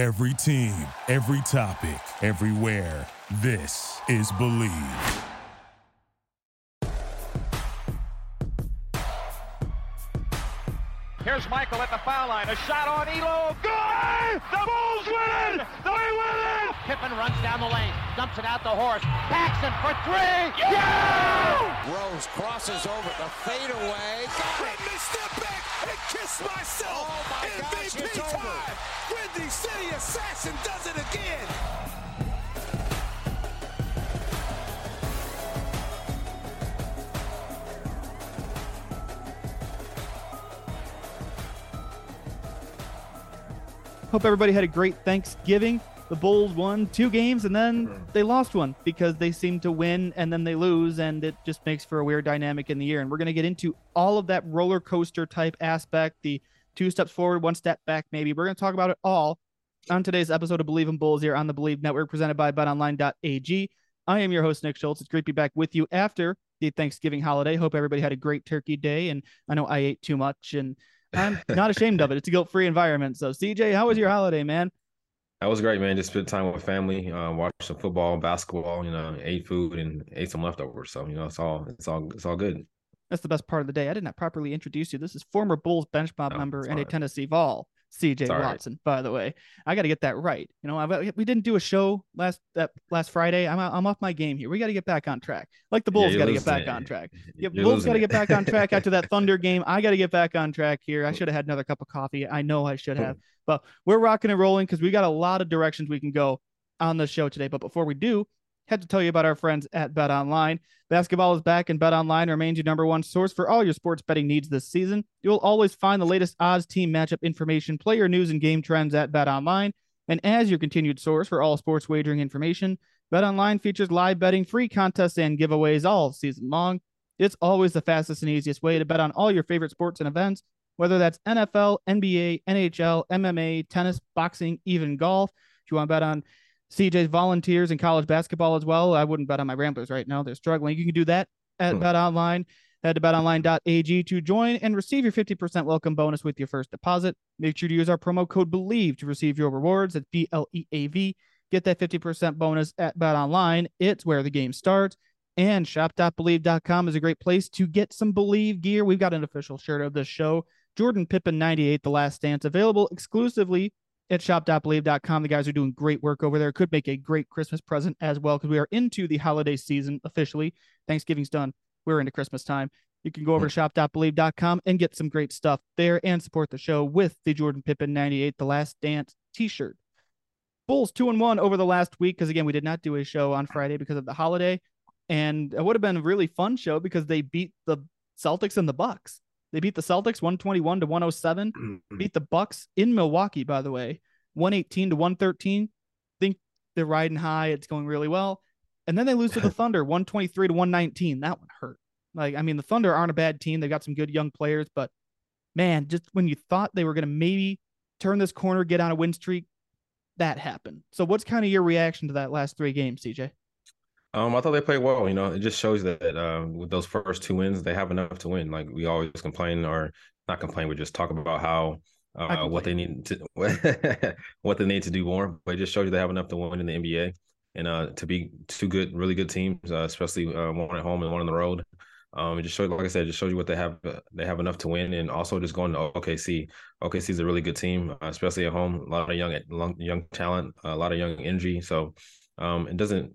Every team, every topic, everywhere. This is Bleav. Here's Michael at the foul line. A shot on Ehlo. Good! The Bulls win it! They win it! Pippen runs down the lane, dumps it out the Horace. Paxson for three. Yeah! Rose crosses over the fadeaway. Got Let me step back and kiss myself. Oh my gosh, MVP it's over. time. Windy City Assassin does it again. Hope everybody had a great Thanksgiving. The Bulls won two games and then hmm. they lost one because they seem to win and then they lose, and it just makes for a weird dynamic in the year. And we're going to get into all of that roller coaster type aspect, the two steps forward, one step back, maybe. We're going to talk about it all on today's episode of Bleav in Bulls here on the Bleav Network, presented by BetOnline.ag. I am your host, Nick Schultz. It's great to be back with you after the Thanksgiving holiday. Hope everybody had a great turkey day, and I know I ate too much, and I'm not ashamed of it. It's a guilt-free environment. So, CJ, how was your holiday, man? That was great, man. Just spent time with family, uh, watched some football, basketball. You know, ate food and ate some leftovers. So you know, it's all it's all it's all good. That's the best part of the day. I did not properly introduce you. This is former Bulls bench mob No, member and a. Tennessee Vol, CJ. Watson. By the way, I got to get that right. You know, I, uh, we didn't do a show last that last Friday. I'm I'm off my game here. We got to get back on track. Like the Bulls you're got to get back it. on track. You're Yeah, Bulls got to get back on track after that Thunder game. I got to get back on track here. I should have had another cup of coffee. I know I should have, but we're rocking and rolling because we got a lot of directions we can go on the show today. But before we do, had to tell you about our friends at Bet Online. Basketball is back, and Bet Online remains your number one source for all your sports betting needs this season. You'll always find the latest odds, team matchup information, player news, and game trends at Bet Online. And as your continued source for all sports wagering information, Bet Online features live betting, free contests, and giveaways all season long. It's always the fastest and easiest way to bet on all your favorite sports and events, whether that's NFL, NBA, NHL, MMA, tennis, boxing, even golf. If you want to bet on CJ's volunteers in college basketball as well, I wouldn't bet on my Ramblers right now. They're struggling. You can do that at Hmm. Bet Online. Head to betonline.ag to join and receive your 50% welcome bonus with your first deposit. Make sure to use our promo code BELIEVE to receive your rewards. That's B L E A V. Get that 50% bonus at Bet Online. It's where the game starts. And shop.bleav.com is a great place to get some Bleav gear. We've got an official shirt of this show. Jordan Pippen 98, The Last Dance, available exclusively at shop.bleav.com. The guys are doing great work over there. Could make a great Christmas present as well because we are into the holiday season officially. Thanksgiving's done. We're into Christmas time. You can go over to shop.bleav.com and get some great stuff there and support the show with the Jordan Pippen 98 The Last Dance t-shirt. Bulls 2 and 1 over the last week because again, we did not do a show on Friday because of the holiday and it would have been a really fun show because they beat the Celtics and the Bucks. They beat the Celtics 121 to 107 beat the Bucks in Milwaukee, by the way, 118 to 113. Think they're riding high. It's going really well. And then they lose to the Thunder, 123 to 119. That one hurt. Like, I mean, the Thunder aren't a bad team. They've got some good young players, but man, just when you thought they were going to maybe turn this corner, get on a win streak, that happened. So, what's kind of your reaction to that last three games, CJ? Um, I thought they played well. You know, it just shows that uh, with those first two wins, they have enough to win. Like we always complain or not complain, we just talk about how uh, what they need to what they need to do more. But it just shows you they have enough to win in the NBA and uh, to be two good, really good teams, uh, especially uh, one at home and one on the road. Um, it just shows, like I said, it just shows you what they have. Uh, they have enough to win, and also just going to OKC. OKC is a really good team, uh, especially at home. A lot of young, young talent, a lot of young energy. So um, it doesn't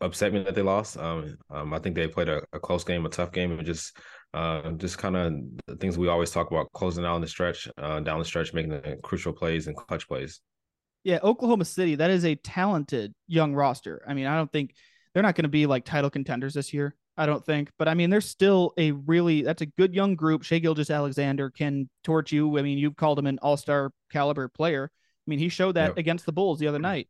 upset me that they lost. Um, um, I think they played a, a close game, a tough game, and just uh, just kind of the things we always talk about, closing out in the stretch, uh, down the stretch, making the crucial plays and clutch plays. Yeah, Oklahoma City, that is a talented young roster. I mean, I don't think they're not going to be like title contenders this year. I don't think, but I mean, they're still a really that's a good young group. Shai Gilgeous-Alexander can torch you. I mean, you've called him an all star caliber player. I mean, he showed that Yep. against the Bulls the other night.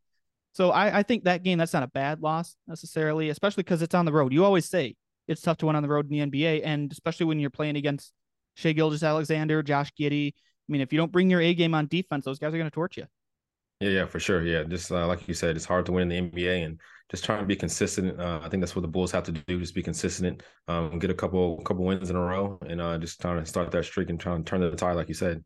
So I, I think that game that's not a bad loss necessarily, especially because it's on the road. You always say it's tough to win on the road in the NBA, and especially when you're playing against Shai Gilgeous-Alexander, Josh Giddey. I mean, if you don't bring your A game on defense, those guys are going to torch you. Yeah, yeah, for sure. Yeah, just uh, like you said, it's hard to win in the NBA, and just trying to be consistent. Uh, I think that's what the Bulls have to do: just be consistent, um, get a couple couple wins in a row, and uh, just trying to start that streak and trying to turn the tide, like you said.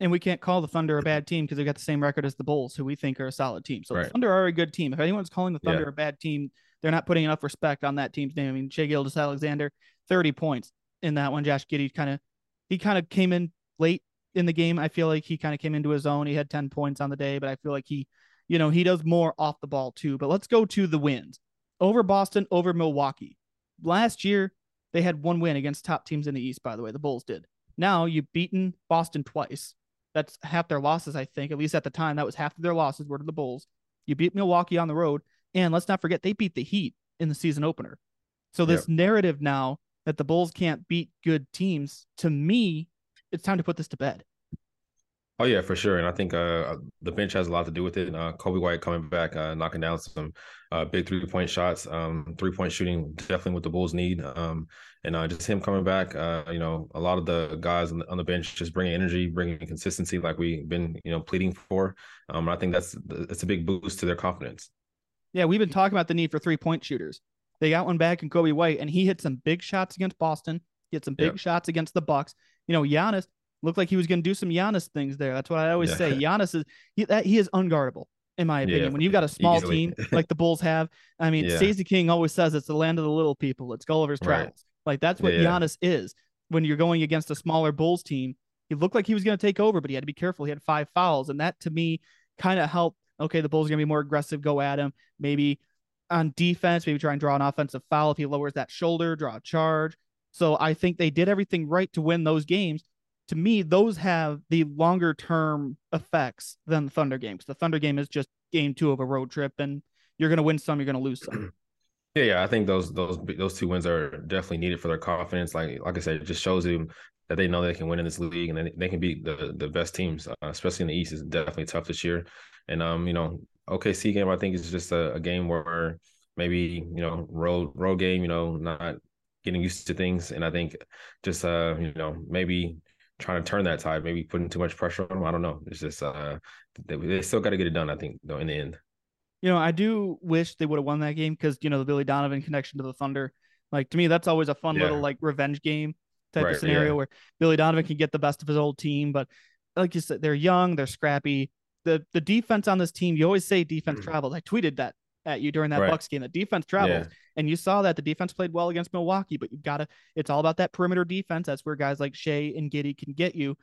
And we can't call the Thunder a bad team because they've got the same record as the Bulls, who we think are a solid team. So Right. the Thunder are a good team. If anyone's calling the Thunder Yeah. a bad team, they're not putting enough respect on that team's name. I mean, Shai Gilgeous-Alexander, 30 points in that one. Josh Giddey kind of he kind of came in late in the game. I feel like he kind of came into his own. He had 10 points on the day, but I feel like he, you know, he does more off the ball too. But let's go to the wins. Over Boston, over Milwaukee. Last year, they had one win against top teams in the East, by the way. The Bulls did. Now you've beaten Boston twice. That's half their losses, I think. At least at the time, that was half of their losses were to the Bulls. You beat Milwaukee on the road. And let's not forget, they beat the Heat in the season opener. So this narrative now that the Bulls can't beat good teams, to me, it's time to put this to bed. Oh yeah, for sure. And I think uh, the bench has a lot to do with it. Uh, Coby White coming back, uh, knocking down some uh, big three point shots, um, three point shooting, definitely what the Bulls need. Um, and uh, just him coming back, uh, you know, a lot of the guys on the, on the bench just bringing energy, bringing consistency, like we've been, you know, pleading for. Um, I think that's it's a big boost to their confidence. Yeah, we've been talking about the need for three point shooters. They got one back in Coby White, and he hit some big shots against Boston. He hit some big Yep. shots against the Bucks. You know, Giannis looked like he was going to do some Giannis things there. That's what I always Yeah. say. Giannis is he, that he is unguardable in my opinion. Yeah, when you've got a small easily. team like the Bulls have, I mean, Yeah. Stacey King always says it's the land of the little people. It's Gulliver's Right. Travels. Like that's what yeah. Giannis is. When you're going against a smaller Bulls team, he looked like he was going to take over, but he had to be careful. He had five fouls, and that to me kind of helped. Okay, the Bulls are going to be more aggressive, go at him. Maybe on defense, maybe try and draw an offensive foul if he lowers that shoulder, draw a charge. So I think they did everything right to win those games. To me, those have the longer term effects than the Thunder game. 'cause the Thunder game is just game two of a road trip, and you're going to win some, you're going to lose some. Yeah, yeah, I think those those those two wins are definitely needed for their confidence. Like like I said, it just shows them that they know they can win in this league and they, they can beat the the best teams, uh, especially in the East. is definitely tough this year. And um, you know, OKC game I think is just a, a game where maybe you know road road game, you know, not getting used to things, and I think just uh, you know, maybe trying to turn that tide, maybe putting too much pressure on them. I don't know. It's just uh, they, they still got to get it done. I think though in the end. You know, I do wish they would have won that game because you know the Billy Donovan connection to the Thunder. Like to me, that's always a fun Yeah. little like revenge game type Right, of scenario yeah. where Billy Donovan can get the best of his old team. But like you said, they're young, they're scrappy. The the defense on this team, you always say defense travels. I tweeted that at you during that. Right. Bucks game. That defense travels, Yeah. and you saw that the defense played well against Milwaukee. But you gotta, it's all about that perimeter defense. That's where guys like Shai and Giddey can get you,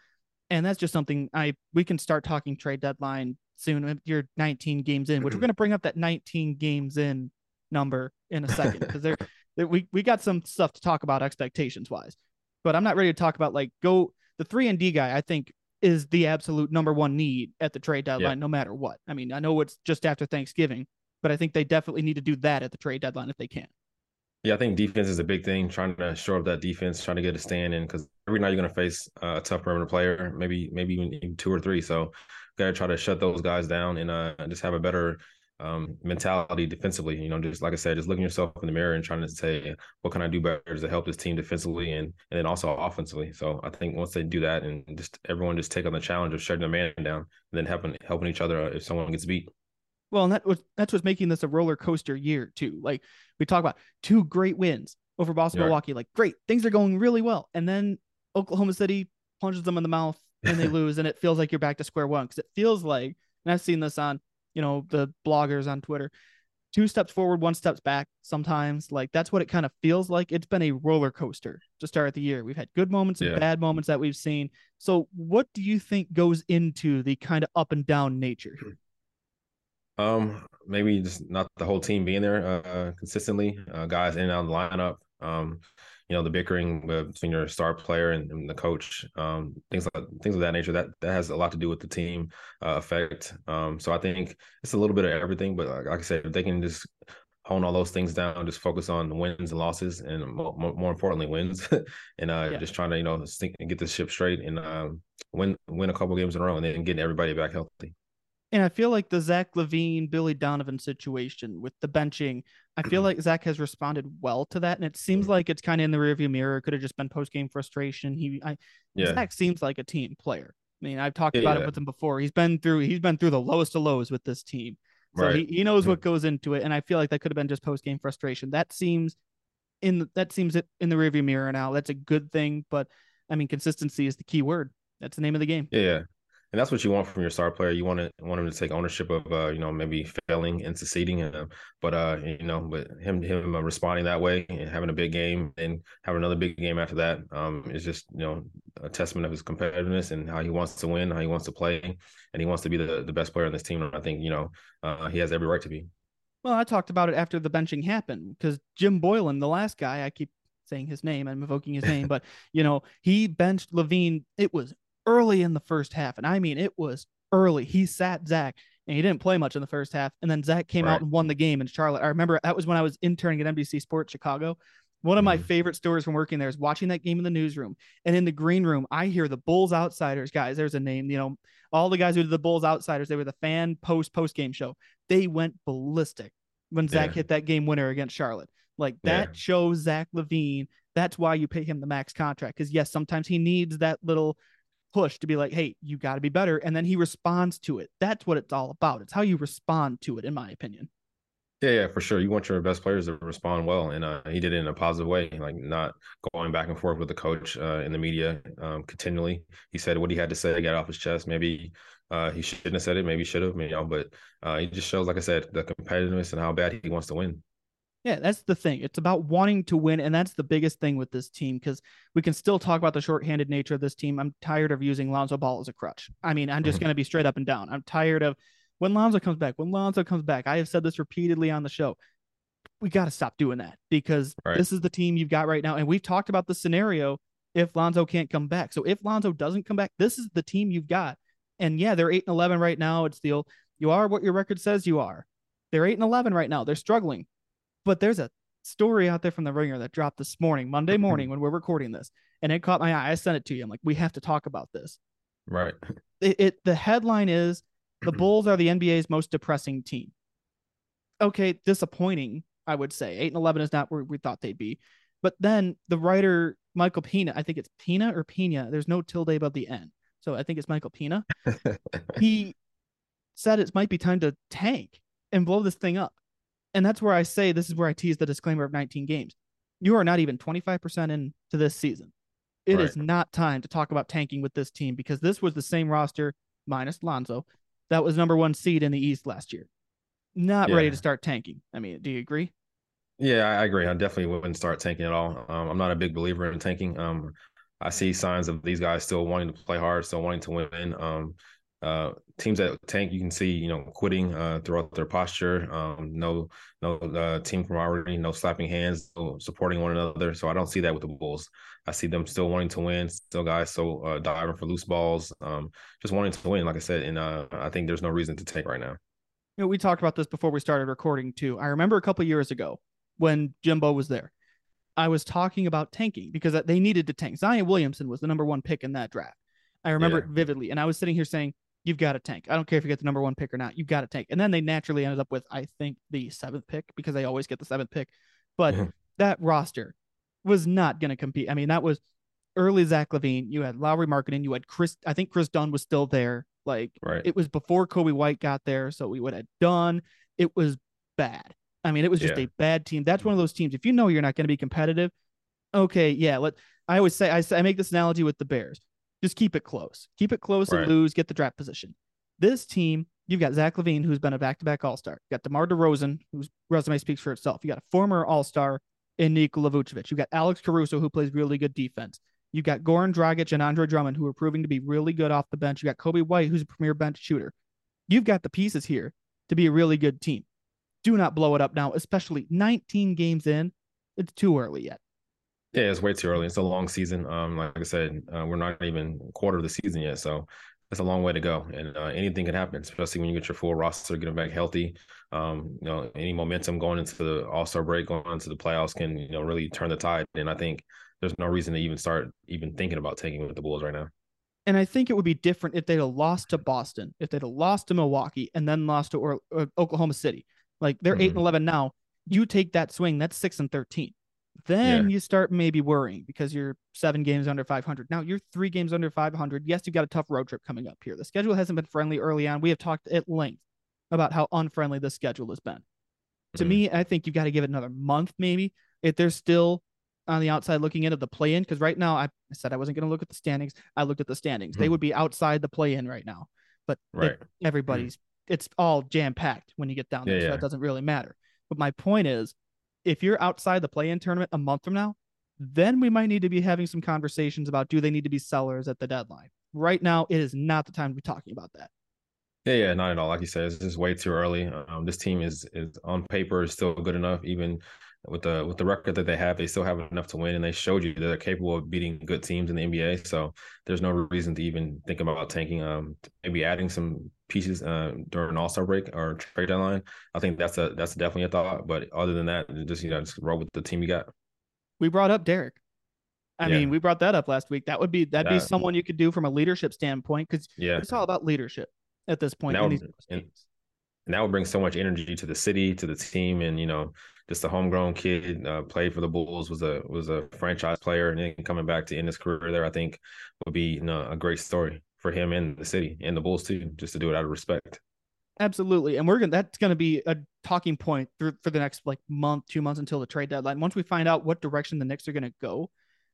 and that's just something I we can start talking trade deadline soon. You're 19 games in, which we're mm-hmm. going to bring up that 19 games in number in a second because there we we got some stuff to talk about expectations wise, but I'm not ready to talk about like go the three and D guy. I think is the absolute number one need at the trade deadline, no matter what. I mean, I know it's just after Thanksgiving, but I think they definitely need to do that at the trade deadline if they can. Yeah, I think defense is a big thing. Trying to shore up that defense, trying to get a stand in because every night you're going to face uh, a tough perimeter player, maybe maybe even, two or three. So, got to try to shut those guys down and uh, just have a better um, mentality defensively. You know, just like I said, just looking yourself in the mirror and trying to say, what can I do better to help this team defensively and and then also offensively. So, I think once they do that and just everyone just take on the challenge of shutting the man down and then helping helping each other if someone gets beat. Well, and that was that's what's making this a roller coaster year too. Like we talk about two great wins over Boston, Right. Milwaukee. Like great, things are going really well, and then Oklahoma City punches them in the mouth and they lose, and it feels like you're back to square one because it feels like, and I've seen this on you know the bloggers on Twitter, two steps forward, one steps back. Sometimes like that's what it kind of feels like. It's been a roller coaster to start the year. We've had good moments and Yeah. bad moments that we've seen. So, what do you think goes into the kind of up and down nature? here? Um, maybe just not the whole team being there uh, consistently. Uh, guys in and out of the lineup. Um, you know, the bickering between your star player and, and the coach. Um, things like things of that nature. That that has a lot to do with the team uh, effect. Um, so I think it's a little bit of everything. But like, like I said, if they can just hone all those things down, just focus on the wins and losses, and more, more importantly, wins, and uh, Yeah. just trying to you know think get the ship straight and um, win win a couple games in a row, and then getting everybody back healthy. And I feel like the Zach LaVine, Billy Donovan situation with the benching, I feel like Zach has responded well to that. And it seems like it's kind of in the rearview mirror. It could have just been post game frustration. He, I, Yeah. Zach seems like a team player. I mean, I've talked about it with him before. He's been through, he's been through the lowest of lows with this team. So Right. he, he knows what goes into it. And I feel like that could have been just post game frustration. That seems in, the, that seems in the rearview mirror now. That's a good thing. But I mean, consistency is the key word. That's the name of the game. Yeah, yeah. And that's what you want from your star player. You want to want him to take ownership of uh, you know maybe failing and succeeding, uh, but uh, you know, but him him uh, responding that way and having a big game and having another big game after that um, is just you know a testament of his competitiveness and how he wants to win, how he wants to play, and he wants to be the the best player on this team. And I think you know uh, he has every right to be. Well, I talked about it after the benching happened because Jim Boylen, the last guy, I keep saying his name, I'm evoking his name, but you know, he benched LaVine. It was early in the first half. And I mean, it was early. He sat Zach and he didn't play much in the first half. And then Zach came right. out and won the game in Charlotte. I remember that was when I was interning at NBC Sports Chicago. One of my mm-hmm. favorite stories from working there is watching that game in the newsroom. And in the green room, I hear the Bulls Outsiders guys. There's a name, you know, all the guys who did the Bulls Outsiders, they were the fan post post game show. They went ballistic when Zach yeah. hit that game winner against Charlotte. Like that yeah. shows Zach LaVine. That's why you pay him the max contract. Because yes, sometimes he needs that little push to be like, hey, you got to be better. And then he responds to it. That's what it's all about. It's how you respond to it, in my opinion. Yeah, yeah, for sure. You want your best players to respond well, and uh, he did it in a positive way, like not going back and forth with the coach uh, in the media um, continually. He said what he had to say, get off his chest. Maybe uh, he shouldn't have said it, maybe should have, you know. But uh, he just shows, like I said, the competitiveness and how bad he wants to win. Yeah, that's the thing. It's about wanting to win, and that's the biggest thing with this team because we can still talk about the shorthanded nature of this team. I'm tired of using Lonzo Ball as a crutch. I mean, I'm just mm-hmm. going to be straight up and down. I'm tired of when Lonzo comes back. When Lonzo comes back, I have said this repeatedly on the show. We got to stop doing that because right. this is the team you've got right now, and we've talked about the scenario if Lonzo can't come back. So if Lonzo doesn't come back, this is the team you've got. And yeah, they're eight and eleven right now. It's the old, you are what your record says you are. They're eight and eleven right now. They're struggling but there's a story out there from the ringer that dropped this morning, Monday mm-hmm. morning when we're recording this, and it caught my eye. I sent it to you. I'm like, we have to talk about this. Right. It, it the headline is the mm-hmm. Bulls are the NBA's most depressing team. Okay, disappointing, I would say. Eight and eleven is not where we thought they'd be. But then the writer Michael Pina, I think it's Pina or Pina. There's no tilde above the N. So I think it's Michael Pina. he said it might be time to tank and blow this thing up and that's where I say this is where I tease the disclaimer of 19 games. You are not even 25% into this season. It right. is not time to talk about tanking with this team because this was the same roster minus Lonzo that was number one seed in the East last year. Not yeah. ready to start tanking. I mean, do you agree? Yeah, I agree. I definitely wouldn't start tanking at all. Um, I'm not a big believer in tanking. Um, I see signs of these guys still wanting to play hard, still wanting to win. Um, uh, teams that tank, you can see, you know, quitting uh, throughout their posture. Um, no, no uh, team camaraderie, no slapping hands, no supporting one another. So I don't see that with the Bulls. I see them still wanting to win, still guys still uh, diving for loose balls, um, just wanting to win. Like I said, and uh, I think there's no reason to tank right now. You know, we talked about this before we started recording too. I remember a couple years ago when Jimbo was there. I was talking about tanking because they needed to tank. Zion Williamson was the number one pick in that draft. I remember yeah. it vividly. And I was sitting here saying, you've got to tank. I don't care if you get the number one pick or not. You've got to tank. And then they naturally ended up with, I think, the seventh pick because they always get the seventh pick. But mm-hmm. that roster was not going to compete. I mean, that was early Zach LaVine. You had Lauri Markkanen. You had Chris. I think Kris Dunn was still there. Like right. it was before Coby White got there. So we would have done. It was bad. I mean, it was just yeah. a bad team. That's one of those teams. If you know you're not going to be competitive, okay, yeah. Let I always say I, I make this analogy with the Bears. Just keep it close. Keep it close right. and lose, get the draft position. This team, you've got Zach LaVine, who's been a back-to-back All-Star. You got DeMar DeRozan, whose resume speaks for itself. You got a former All-Star in Nikola Vucevic. You got Alex Caruso, who plays really good defense. You got Goran Dragic and Andre Drummond, who are proving to be really good off the bench. You got Coby White, who's a premier bench shooter. You've got the pieces here to be a really good team. Do not blow it up now, especially 19 games in. It's too early yet. Yeah, it's way too early. It's a long season. Um, like I said, uh, we're not even quarter of the season yet, so it's a long way to go, and uh, anything can happen, especially when you get your full roster getting back healthy. Um, you know, any momentum going into the All Star break, going into the playoffs, can you know really turn the tide. And I think there's no reason to even start even thinking about taking with the Bulls right now. And I think it would be different if they'd have lost to Boston, if they'd have lost to Milwaukee, and then lost to or, or Oklahoma City. Like they're mm-hmm. eight and eleven now. You take that swing, that's six and thirteen. Then yeah. you start maybe worrying because you're seven games under 500. Now you're three games under 500. Yes, you've got a tough road trip coming up here. The schedule hasn't been friendly early on. We have talked at length about how unfriendly the schedule has been. Mm-hmm. To me, I think you've got to give it another month, maybe. If they're still on the outside looking in of the play in because right now I said I wasn't going to look at the standings. I looked at the standings. They Hmm. would be outside the play in right now, but Right. everybody's it's all jam packed when you get down there, Yeah, so yeah. it doesn't really matter. But my point is, if you're outside the play in tournament a month from now, then we might need to be having some conversations about do they need to be sellers at the deadline. Right now, it is not the time to be talking about that. Yeah, yeah, not at all. Like you said, it's just way too early. Um, this team is is on paper is still good enough, even with the with the record that they have, they still have enough to win, and they showed you that they're capable of beating good teams in the NBA. So there's no reason to even think about tanking. Um, maybe adding some pieces uh, during an All Star break or trade deadline. I think that's a that's definitely a thought. But other than that, just you know, just roll with the team you got. We brought up Derek. I Yeah. mean, we brought that up last week. That would be that'd be someone you could do from a leadership standpoint because Yeah, it's all about leadership at this point. Now- in these and- and that would bring so much energy to the city, to the team, and you know, just a homegrown kid uh, played for the Bulls, was a was a franchise player, and then coming back to end his career there, I think would be you know, a great story for him and the city and the Bulls too, just to do it out of respect. Absolutely. And we're gonna that's gonna be a talking point through for the next like month, two months until the trade deadline. Once we find out what direction the Knicks are gonna go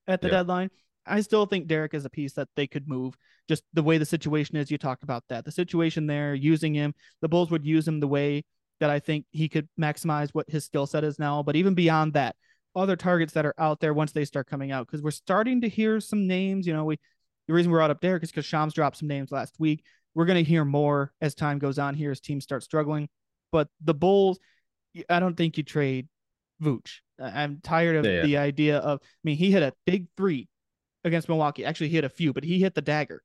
at the Yeah. deadline, I still think Derek is a piece that they could move. Just the way the situation is, you talked about that. The situation there, using him, the Bulls would use him the way that I think he could maximize what his skill set is now. But even beyond that, other targets that are out there once they start coming out, because we're starting to hear some names. You know, we the reason we brought up Derek is because Shams dropped some names last week. We're going to hear more as time goes on here as teams start struggling. But the Bulls, I don't think you trade Vooch. I'm tired of yeah. the idea of. I mean, he hit a big three against Milwaukee. Actually, he hit a few, but he hit the dagger.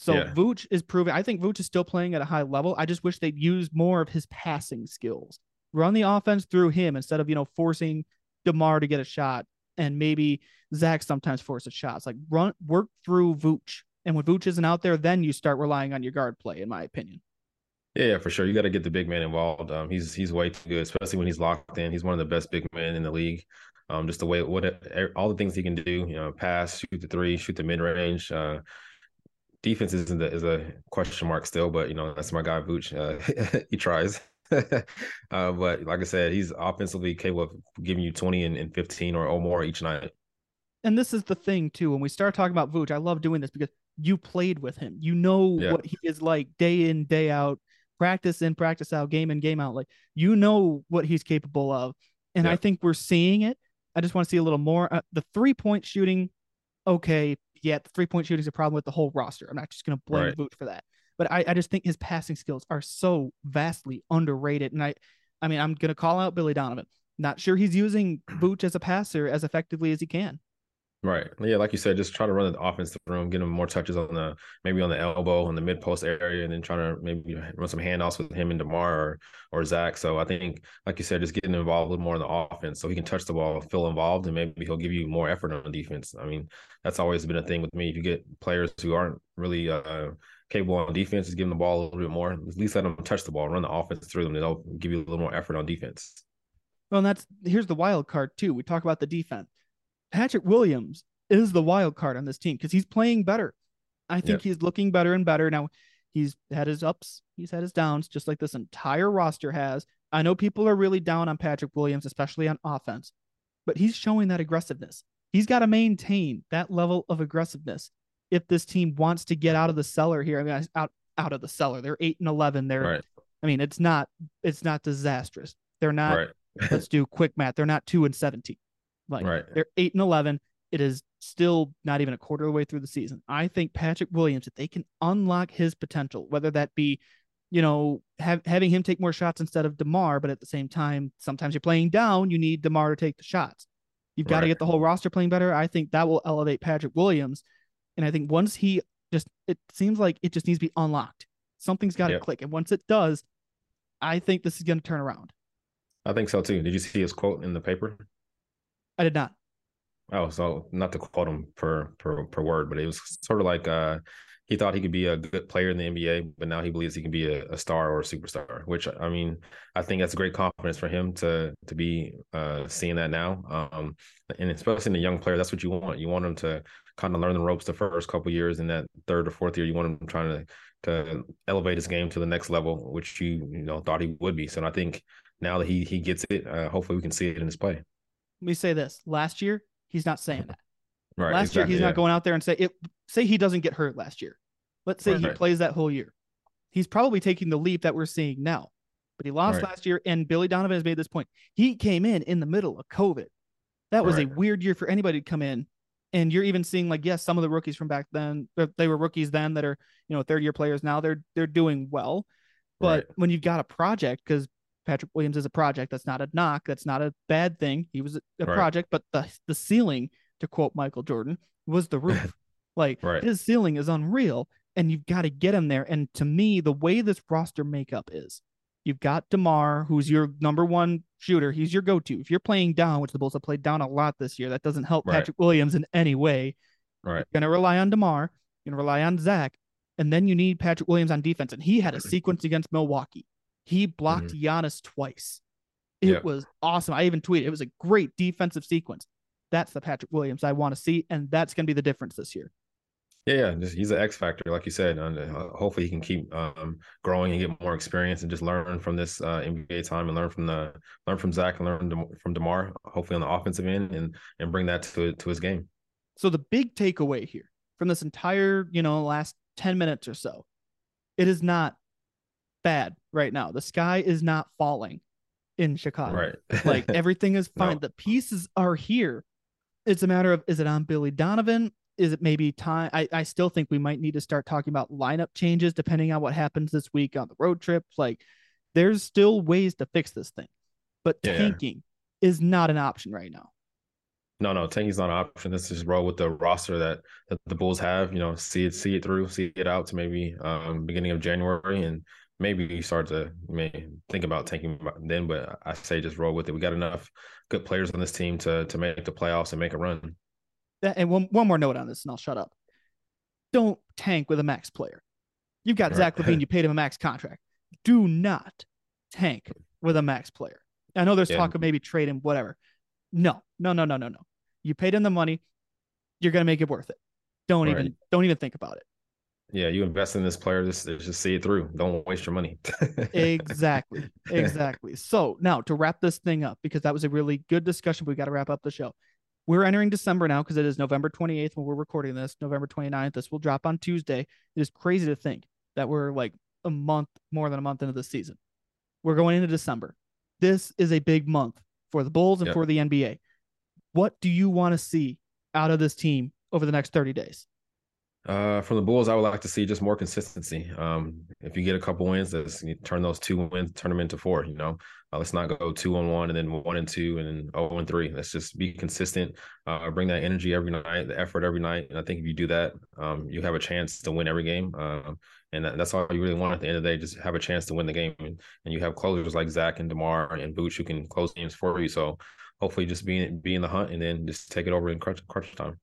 So Yeah. Vooch is proving. I think Vooch is still playing at a high level. I just wish they'd use more of his passing skills. Run the offense through him instead of you know forcing Demar to get a shot and maybe Zach sometimes forces shots. Like run work through Vooch. And when Vooch isn't out there, then you start relying on your guard play, in my opinion. Yeah, yeah, for sure. You got to get the big man involved. Um, he's he's way too good, especially when he's locked in. He's one of the best big men in the league. Um, just the way what all the things he can do, you know, pass, shoot the three, shoot the mid range. Uh, defense isn't is a question mark still, but you know that's my guy Vooch. Uh, he tries. uh, but like I said, he's offensively capable of giving you twenty and, and fifteen or, or more each night. And this is the thing too. When we start talking about Vooch, I love doing this because you played with him. You know Yeah. what he is like day in, day out, practice in, practice out, game in, game out. Like you know what he's capable of. And I think we're seeing it. I just want to see a little more. Uh, the three point shooting, okay, yeah, the three point shooting is a problem with the whole roster. I'm not just going to blame Right. Vooch for that, but I, I just think his passing skills are so vastly underrated. And I, I mean, I'm going to call out Billy Donovan. Not sure he's using Vooch as a passer as effectively as he can. Right. Yeah, like you said, just try to run the offense through him, get him more touches on the maybe on the elbow on the mid post area, and then try to maybe run some handoffs with him and Demar or or Zach. So I think, like you said, just getting involved a little more in the offense so he can touch the ball, feel involved, and maybe he'll give you more effort on defense. I mean, that's always been a thing with me. If you get players who aren't really uh, capable on defense, just give them the ball a little bit more. At least let them touch the ball, run the offense through them, and they'll give you a little more effort on defense. Well, and that's here's the wild card too. We talk about the defense. Patrick Williams is the wild card on this team because he's playing better. I think he's looking better and better. Now he's had his ups, he's had his downs, just like this entire roster has. I know people are really down on Patrick Williams, especially on offense, but he's showing that aggressiveness. He's got to maintain that level of aggressiveness if this team wants to get out of the cellar here. I mean, out out of the cellar. They're eight and eleven. They're, Right. I mean, it's not it's not disastrous. They're not Right. let's do quick math. They're not two and seventeen. Like Right. they're eight and eleven. It is still not even a quarter of the way through the season. I think Patrick Williams, if they can unlock his potential, whether that be, you know, have, having him take more shots instead of Demar, but at the same time, sometimes you're playing down, you need Demar to take the shots. You've got to get the whole roster playing better. I think that will elevate Patrick Williams. And I think once he just, it seems like it just needs to be unlocked. Something's got to Yep. click. And once it does, I think this is going to turn around. I think so too. Did you see his quote in the paper? I did not. Oh, so not to quote him per per per word, but it was sort of like uh he thought he could be a good player in the NBA, but now he believes he can be a, a star or a superstar. Which I mean, I think that's great confidence for him to to be uh seeing that now. Um, and especially in a young player, that's what you want. You want him to kind of learn the ropes the first couple years, and that third or fourth year, you want him trying to to elevate his game to the next level, which you you know thought he would be. So I think now that he he gets it, uh, hopefully we can see it in his play. Let me say this. Last year, He's not saying that. Right. last exactly, year, he's yeah. not going out there and say it. Say he doesn't get hurt last year. Let's say he Right. plays that whole year. He's probably taking the leap that we're seeing now. But he lost last year, and Billy Donovan has made this point. He came in in the middle of COVID. That was a weird year for anybody to come in. And you're even seeing like, yes, some of the rookies from back then, they were rookies then that are, you know, third year players now. They're they're doing well. But when you've got a project, because Patrick Williams is a project, that's not a knock, that's not a bad thing. He was a, a Right. project, but the the ceiling, to quote Michael Jordan, was the roof. like Right. his ceiling is unreal, and you've got to get him there. And to me, the way this roster makeup is, you've got Demar, who's your number one shooter. He's your go-to. If you're playing down, which the Bulls have played down a lot this year, that doesn't help Right. Patrick Williams in any way. Right. You're gonna rely on Demar. You're gonna rely on Zach, and then you need Patrick Williams on defense. And he had a sequence against Milwaukee. He blocked Giannis twice. It Mm-hmm. Yep. was awesome. I even tweeted it was a great defensive sequence. That's the Patrick Williams I want to see, and that's gonna be the difference this year. Yeah, yeah, just he's an X factor, like you said. And uh, hopefully, he can keep um, growing and get more experience and just learn from this uh, NBA time and learn from the learn from Zach and learn from Demar. Hopefully, on the offensive end and and bring that to to his game. So the big takeaway here from this entire, you know, last 10 minutes or so, it is not bad right now. The sky is not falling in Chicago. Right, Like everything is fine. No. The pieces are here. It's a matter of is it on Billy Donovan? Is it maybe time? I, I still think we might need to start talking about lineup changes depending on what happens this week on the road trip. Like there's still ways to fix this thing, but Yeah. tanking is not an option right now. No, no, tanking's not an option. Let's just roll with the roster that, that the Bulls have. You know, see it, see it through, see it out to maybe um, beginning of January, and maybe you start to think about tanking then. But I say just roll with it. We got enough good players on this team to to make the playoffs and make a run. And one, one more note on this, and I'll shut up. Don't tank with a max player. You've got. Zach LaVine, you paid him a max contract. Do not tank with a max player. I know there's Yeah. talk of maybe trade him, whatever. No, no, no, no, no, no. You paid him the money. You're gonna make it worth it. Don't Right. even don't even think about it. Yeah, you invest in this player, just just see it through. Don't waste your money. Exactly. Exactly. So now to wrap this thing up, because that was a really good discussion, but we got to wrap up the show. We're entering December now because it is November 28th when we're recording this, November 29th. This will drop on Tuesday. It is crazy to think that we're like a month, more than a month into the season. We're going into December. This is a big month for the Bulls and Yep. for the NBA. What do you want to see out of this team over the next 30 days? Uh, from the Bulls, I would like to see just more consistency. Um, if you get a couple wins, let's turn those two wins, turn them into four. You know, uh, let's not go two on one and then one and two and then zero and three. Let's just be consistent. Uh, bring that energy every night, the effort every night, and I think if you do that, um, you have a chance to win every game. Um, and that, that's all you really want at the end of the day. Just have a chance to win the game, and, and you have closers like Zach and Demar and Vooch who can close games for you. So hopefully, just be in, be in the hunt and then just take it over in crunch, crunch time.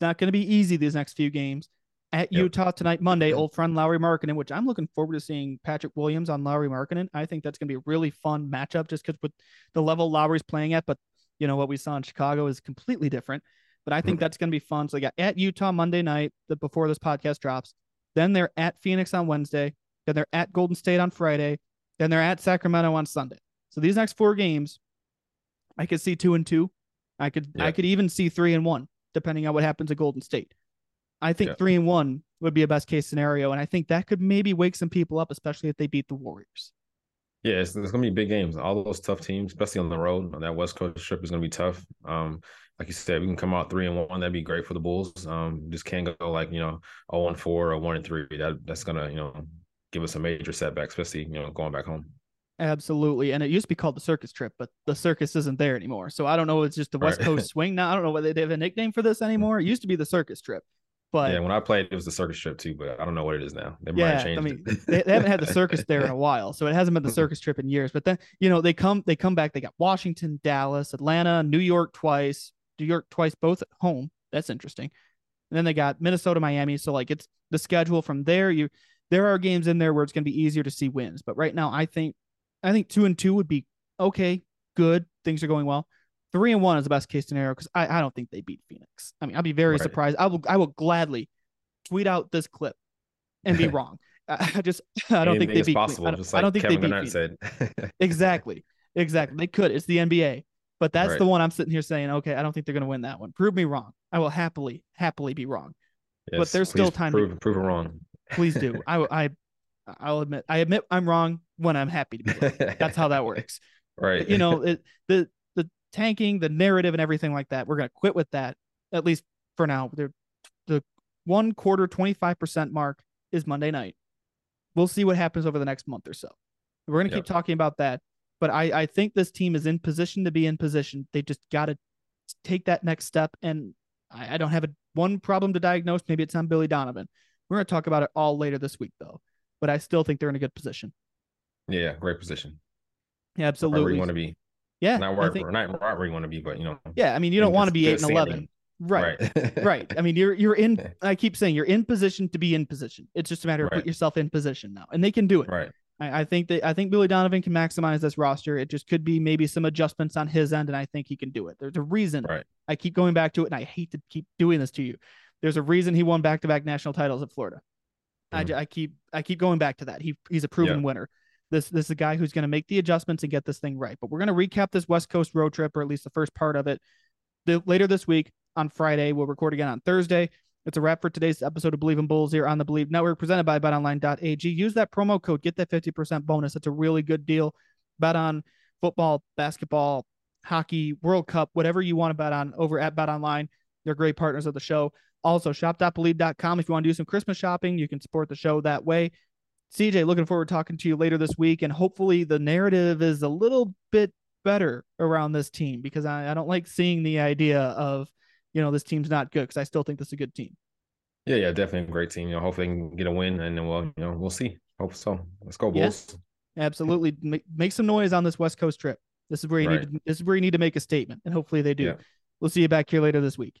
Not going to be easy these next few games. At Yep. Utah tonight, Monday, old friend Lauri Markkanen, which I'm looking forward to seeing Patrick Williams on Lauri Markkanen. I think that's going to be a really fun matchup just because with the level Lauri's playing at, but you know what we saw in Chicago is completely different. But I think that's going to be fun. So they got at Utah Monday night, the before this podcast drops. Then they're at Phoenix on Wednesday. Then they're at Golden State on Friday. Then they're at Sacramento on Sunday. So these next four games, I could see two and two. I could I could even see three and one, depending on what happens at Golden State. I think Yeah. three and one would be a best case scenario, and I think that could maybe wake some people up, especially if they beat the Warriors. Yeah, it's, it's gonna be big games. All those tough teams, especially on the road, on that West Coast trip, is gonna be tough. Um, like you said, we can come out three and one. That'd be great for the Bulls. Um, just can't go like you know, zero and four or one and three. That that's gonna you know give us a major setback, especially you know going back home. Absolutely, and it used to be called the circus trip, but the circus isn't there anymore. So I don't know. It's just the West Right. Coast swing now. I don't know whether they have a nickname for this anymore. It used to be the circus trip, but yeah, when I played, it was the circus trip too, but I don't know what it is now. They might Yeah, I mean, they haven't had the circus there in a while, so it hasn't been the circus trip in years. But then you know they come they come back. They got Washington, Dallas, Atlanta, New York twice, New York twice, both at home. That's interesting. And then they got Minnesota, Miami. So like it's the schedule from there. You there are games in there where it's going to be easier to see wins. But right now, I think I think two and two would be okay, good. Things are going well. Three and one is the best case scenario because I, I don't think they beat Phoenix. I mean, I'd be very Right. surprised. I will I will gladly tweet out this clip and be wrong. I just I don't think they beat. possible. I don't, just I don't think Kevin they beat. Phoenix. said. Exactly, exactly. They could. It's the NBA. But that's Right. the one I'm sitting here saying, okay, I don't think they're going to win that one. Prove me wrong. I will happily, happily be wrong. But there's still time to- Prove, prove it wrong. Please do. I, I, I'll admit, I admit I'm wrong when I'm happy to be. That's how that works. right. You know, it, the the tanking, the narrative, and everything like that. We're going to quit with that at least for now. The the one quarter, twenty five percent mark is Monday night. We'll see what happens over the next month or so. We're going to keep talking about that. But I, I think this team is in position to be in position. They just got to take that next step. And I, I don't have a one problem to diagnose. Maybe it's on Billy Donovan. We're going to talk about it all later this week, though. But I still think they're in a good position. Yeah, great position. Yeah, absolutely. where you want to be. yeah, Not I where, think- not where you want to be, but you know. yeah. I mean, you don't want to be eight and eleven. right? Right. right. I mean, you're you're in. I keep saying you're in position to be in position. It's just a matter of Right. put yourself in position now, and they can do it. right. I, I think that I think Billy Donovan can maximize this roster. It just could be maybe some adjustments on his end, and I think he can do it. There's a reason. Right. I keep going back to it, and I hate to keep doing this to you. There's a reason he won back-to-back national titles at Florida. I, Mhm. ju- I keep I keep going back to that. He he's a proven Yeah. winner. This this is a guy who's going to make the adjustments and get this thing right. But we're going to recap this West Coast road trip, or at least the first part of it, the, later this week on Friday. We'll record again on Thursday. It's a wrap for today's episode of Bleav in Bulls here on the Bleav Network, presented by BetOnline.ag. Use that promo code, get that 50% bonus. It's a really good deal. Bet on football, basketball, hockey, World Cup, whatever you want to bet on over at BetOnline. They're great partners of the show. Also, shop.bleav.com. If you want to do some Christmas shopping, you can support the show that way. CJ, looking forward to talking to you later this week. And hopefully, the narrative is a little bit better around this team because I, I don't like seeing the idea of, you know, this team's not good because I still think this is a good team. Yeah, yeah, definitely a great team. You know, hopefully they can get a win, and then we'll, you know, we'll see. Hope so. Let's go. Bulls. Absolutely. Make, make some noise on this West Coast trip. This is where you Right. need to, this is where you need to make a statement. And hopefully they do. Yeah. We'll see you back here later this week.